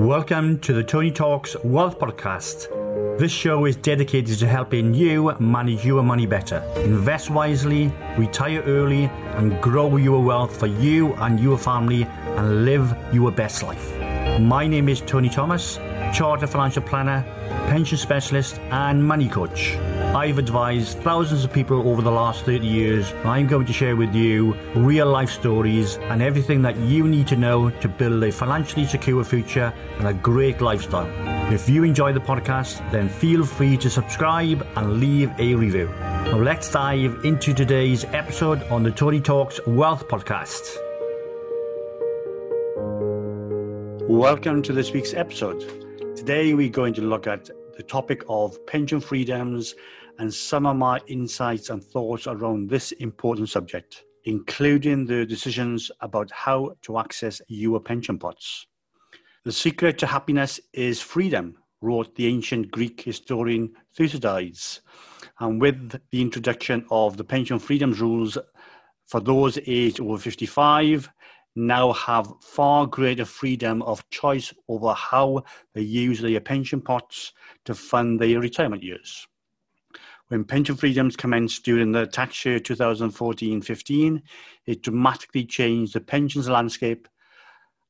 Welcome to the Tony Talks Wealth Podcast. This show is dedicated to helping you manage your money better, invest wisely, retire early, and grow your wealth for you and your family and live your best life. My name is Tony Thomas, Chartered Financial Planner, Pension Specialist, and Money Coach. I've advised thousands of people over the last 30 years. I'm going to share with you real life stories and everything that you need to know to build a financially secure future and a great lifestyle. If you enjoy the podcast, then feel free to subscribe and leave a review. Now let's dive into today's episode on the Tony Talks Wealth Podcast. Welcome to this week's episode. Today we're going to look at the topic of pension freedoms and some of my insights and thoughts around this important subject, including the decisions about how to access your pension pots. The secret to happiness is freedom, wrote the ancient Greek historian Thucydides. And with the introduction of the pension freedoms rules for those aged over 55, now have far greater freedom of choice over how they use their pension pots to fund their retirement years. When pension freedoms commenced during the tax year 2014-15, it dramatically changed the pensions landscape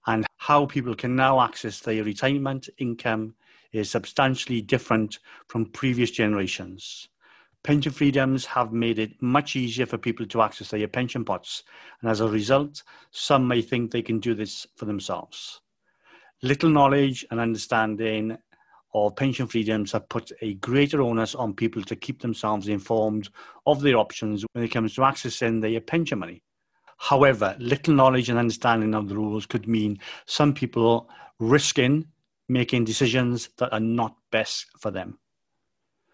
and how people can now access their retirement income is substantially different from previous generations. Pension freedoms have made it much easier for people to access their pension pots, and as a result, some may think they can do this for themselves. Little knowledge and understanding of pension freedoms have put a greater onus on people to keep themselves informed of their options when it comes to accessing their pension money. However, little knowledge and understanding of the rules could mean some people risking making decisions that are not best for them.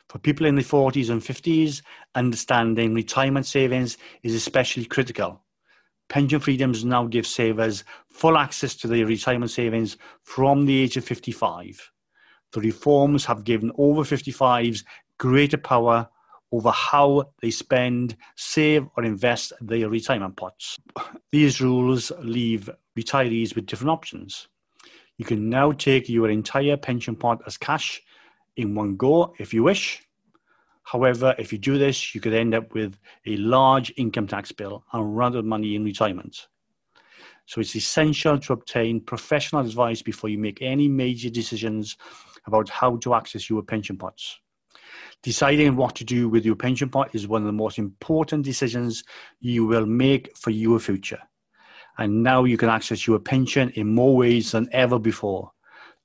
For people in their 40s and 50s, understanding retirement savings is especially critical. Pension freedoms now give savers full access to their retirement savings from the age of 55 the reforms have given over 55s greater power over how they spend, save, or invest their retirement pots. These rules leave retirees with different options. You can now take your entire pension pot as cash in one go if you wish. However, if you do this, you could end up with a large income tax bill and run out of money in retirement. So it's essential to obtain professional advice before you make any major decisions about how to access your pension pots. Deciding what to do with your pension pot is one of the most important decisions you will make for your future. And now you can access your pension in more ways than ever before.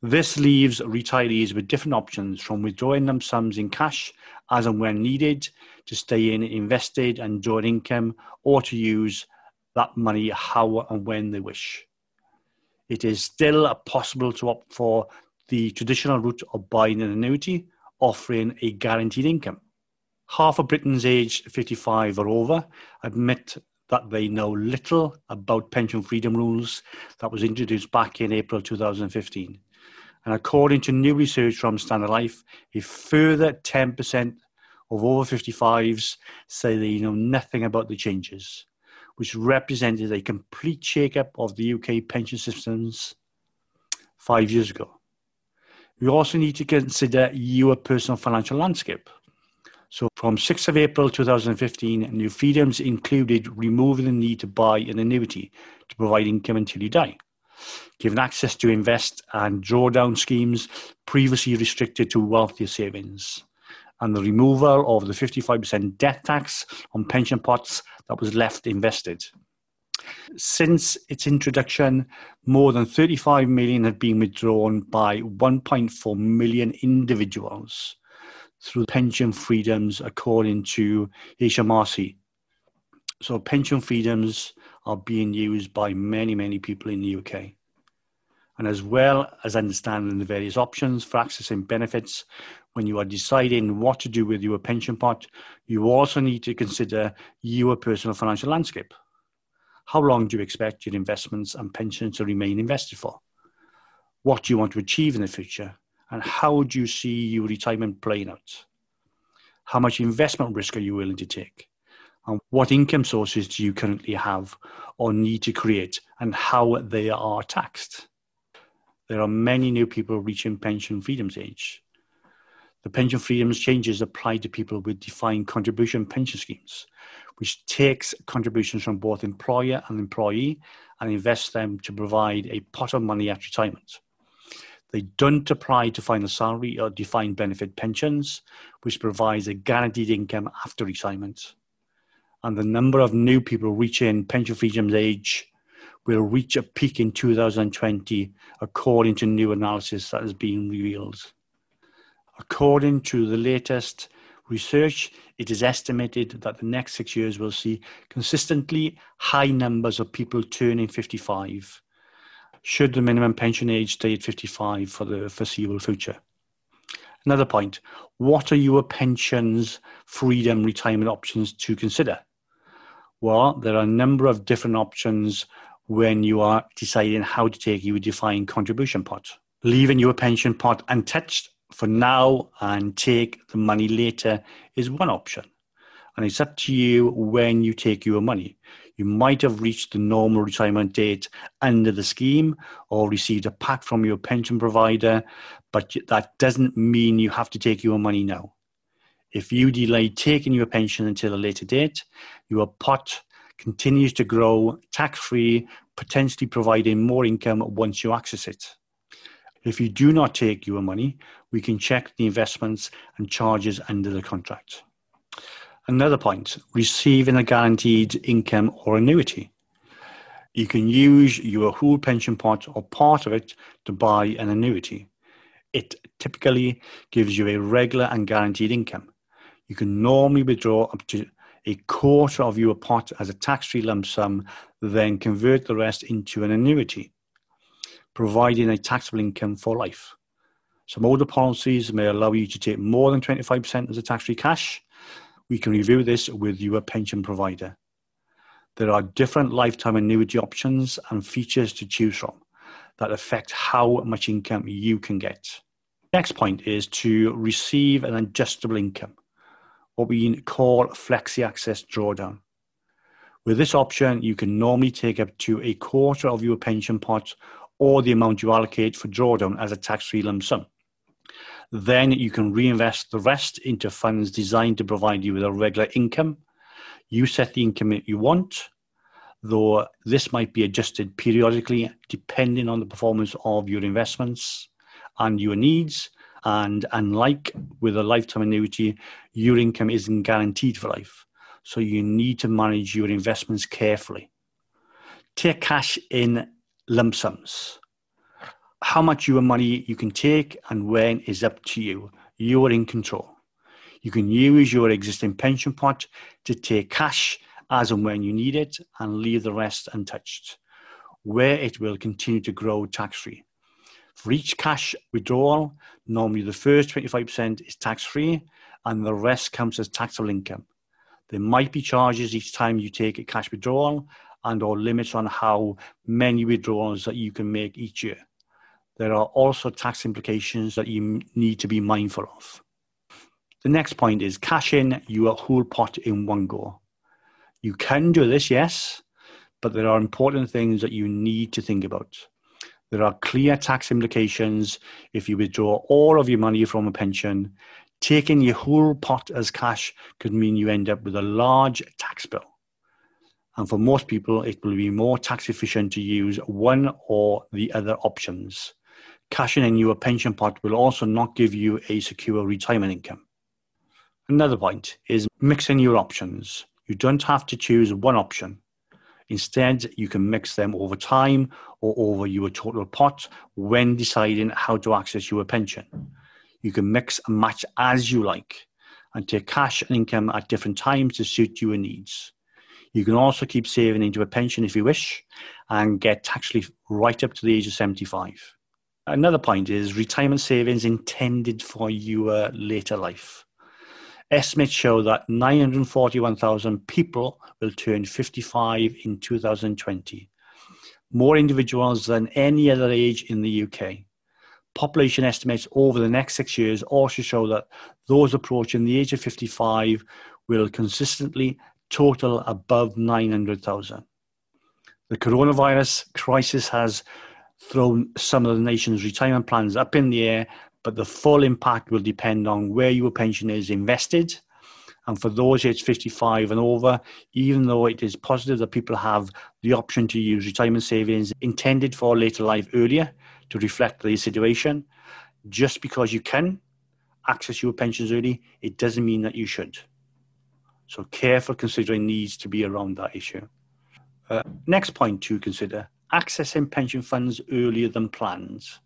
This leaves retirees with different options from withdrawing lump sums in cash as and when needed to stay in invested and draw income or to use that money how and when they wish. It is still possible to opt for the traditional route of buying an annuity, offering a guaranteed income. Half of Britons aged 55 or over admit that they know little about pension freedom rules that was introduced back in April 2015. And according to new research from Standard Life, a further 10% of over 55s say they know nothing about the changes, which represented a complete shake-up of the UK pension systems five years ago. We also need to consider your personal financial landscape. So from 6th of April 2015, new freedoms included removing the need to buy an annuity to provide income until you die, giving access to invest and drawdown schemes previously restricted to wealthier savings, and the removal of the 55% death tax on pension pots that was left invested. Since its introduction, more than 35 million have been withdrawn by 1.4 million individuals through pension freedoms, according to HMRC. So, pension freedoms are being used by many, many people in the UK. And as well as understanding the various options for accessing benefits, when you are deciding what to do with your pension pot, you also need to consider your personal financial landscape. How long do you expect your investments and pension to remain invested for? What do you want to achieve in the future? And how do you see your retirement playing out? How much investment risk are you willing to take? And what income sources do you currently have or need to create and how they are taxed? there are many new people reaching pension freedoms age. The pension freedoms changes apply to people with defined contribution pension schemes, which takes contributions from both employer and employee and invests them to provide a pot of money at retirement. They don't apply to final salary or defined benefit pensions, which provides a guaranteed income after retirement. And the number of new people reaching pension freedoms age will reach a peak in 2020, according to new analysis that has been revealed. According to the latest research, it is estimated that the next six years will see consistently high numbers of people turning 55, should the minimum pension age stay at 55 for the foreseeable future. Another point what are your pensions freedom retirement options to consider? Well, there are a number of different options when you are deciding how to take your defined contribution pot. Leaving your pension pot untouched for now and take the money later is one option. And it's up to you when you take your money. You might have reached the normal retirement date under the scheme or received a pack from your pension provider, but that doesn't mean you have to take your money now. If you delay taking your pension until a later date, your pot continues to grow tax free, potentially providing more income once you access it. If you do not take your money, we can check the investments and charges under the contract. Another point receiving a guaranteed income or annuity. You can use your whole pension pot or part of it to buy an annuity. It typically gives you a regular and guaranteed income. You can normally withdraw up to a quarter of your pot as a tax free lump sum, then convert the rest into an annuity, providing a taxable income for life. Some older policies may allow you to take more than 25% as a tax free cash. We can review this with your pension provider. There are different lifetime annuity options and features to choose from that affect how much income you can get. Next point is to receive an adjustable income what we call flexi access drawdown. With this option, you can normally take up to a quarter of your pension pot or the amount you allocate for drawdown as a tax free lump sum. Then you can reinvest the rest into funds designed to provide you with a regular income. You set the income that you want, though this might be adjusted periodically depending on the performance of your investments and your needs and unlike with a lifetime annuity, your income isn't guaranteed for life. So you need to manage your investments carefully. Take cash in lump sums. How much your money you can take and when is up to you. You are in control. You can use your existing pension pot to take cash as and when you need it and leave the rest untouched, where it will continue to grow tax free. For each cash withdrawal, normally the first 25% is tax free and the rest comes as taxable income. There might be charges each time you take a cash withdrawal and or limits on how many withdrawals that you can make each year. There are also tax implications that you need to be mindful of. The next point is cash in your whole pot in one go. You can do this, yes, but there are important things that you need to think about. There are clear tax implications if you withdraw all of your money from a pension. Taking your whole pot as cash could mean you end up with a large tax bill. And for most people, it will be more tax efficient to use one or the other options. Cashing in your pension pot will also not give you a secure retirement income. Another point is mixing your options. You don't have to choose one option. Instead, you can mix them over time or over your total pot when deciding how to access your pension. You can mix and match as you like and take cash and income at different times to suit your needs. You can also keep saving into a pension if you wish and get tax relief right up to the age of 75. Another point is retirement savings intended for your later life. Estimates show that 941,000 people will turn 55 in 2020, more individuals than any other age in the UK. Population estimates over the next six years also show that those approaching the age of 55 will consistently total above 900,000. The coronavirus crisis has thrown some of the nation's retirement plans up in the air, but the full impact will depend on where your pension is invested. And for those aged 55 and over, even though it is positive that people have the option to use retirement savings intended for later life earlier to reflect their situation, just because you can access your pensions early, it doesn't mean that you should. So careful considering needs to be around that issue. Uh, next point to consider accessing pension funds earlier than plans.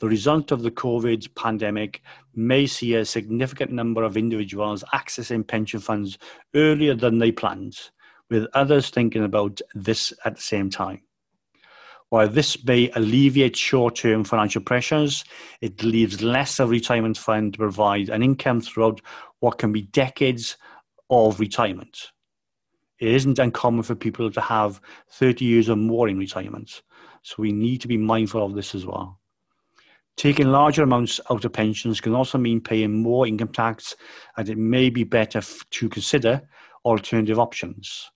The result of the COVID pandemic may see a significant number of individuals accessing pension funds earlier than they planned, with others thinking about this at the same time. While this may alleviate short term financial pressures, it leaves less of a retirement fund to provide an income throughout what can be decades of retirement. It isn't uncommon for people to have 30 years or more in retirement. So we need to be mindful of this as well. Taking larger amounts out of pensions can also mean paying more income tax, and it may be better f- to consider alternative options.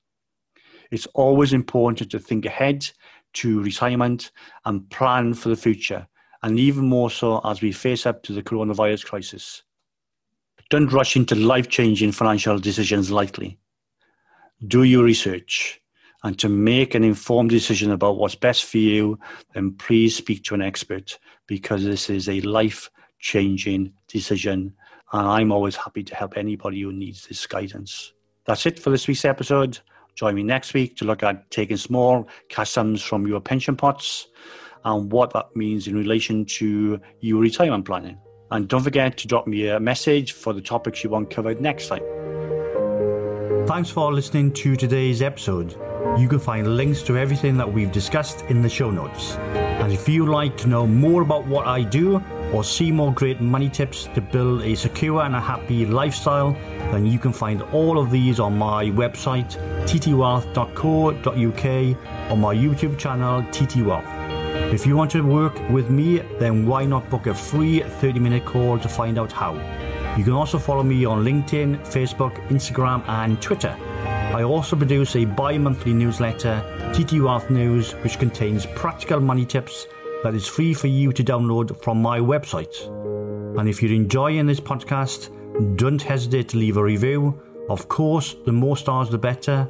It's always important to think ahead to retirement and plan for the future, and even more so as we face up to the coronavirus crisis. Don't rush into life changing financial decisions lightly do your research and to make an informed decision about what's best for you, then please speak to an expert because this is a life changing decision. And I'm always happy to help anybody who needs this guidance. That's it for this week's episode. Join me next week to look at taking small cash sums from your pension pots and what that means in relation to your retirement planning. And don't forget to drop me a message for the topics you want covered next time. Thanks for listening to today's episode. You can find links to everything that we've discussed in the show notes. And if you'd like to know more about what I do or see more great money tips to build a secure and a happy lifestyle, then you can find all of these on my website, ttwealth.co.uk, or my YouTube channel, ttwealth. If you want to work with me, then why not book a free 30 minute call to find out how? You can also follow me on LinkedIn, Facebook, Instagram, and Twitter. I also produce a bi monthly newsletter, TT Wealth News, which contains practical money tips that is free for you to download from my website. And if you're enjoying this podcast, don't hesitate to leave a review. Of course, the more stars the better,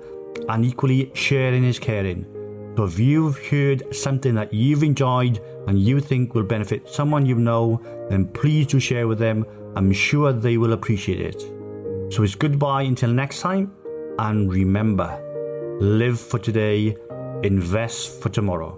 and equally, sharing is caring. So if you've heard something that you've enjoyed and you think will benefit someone you know, then please do share with them I'm sure they will appreciate it. So it's goodbye until next time, and remember live for today, invest for tomorrow.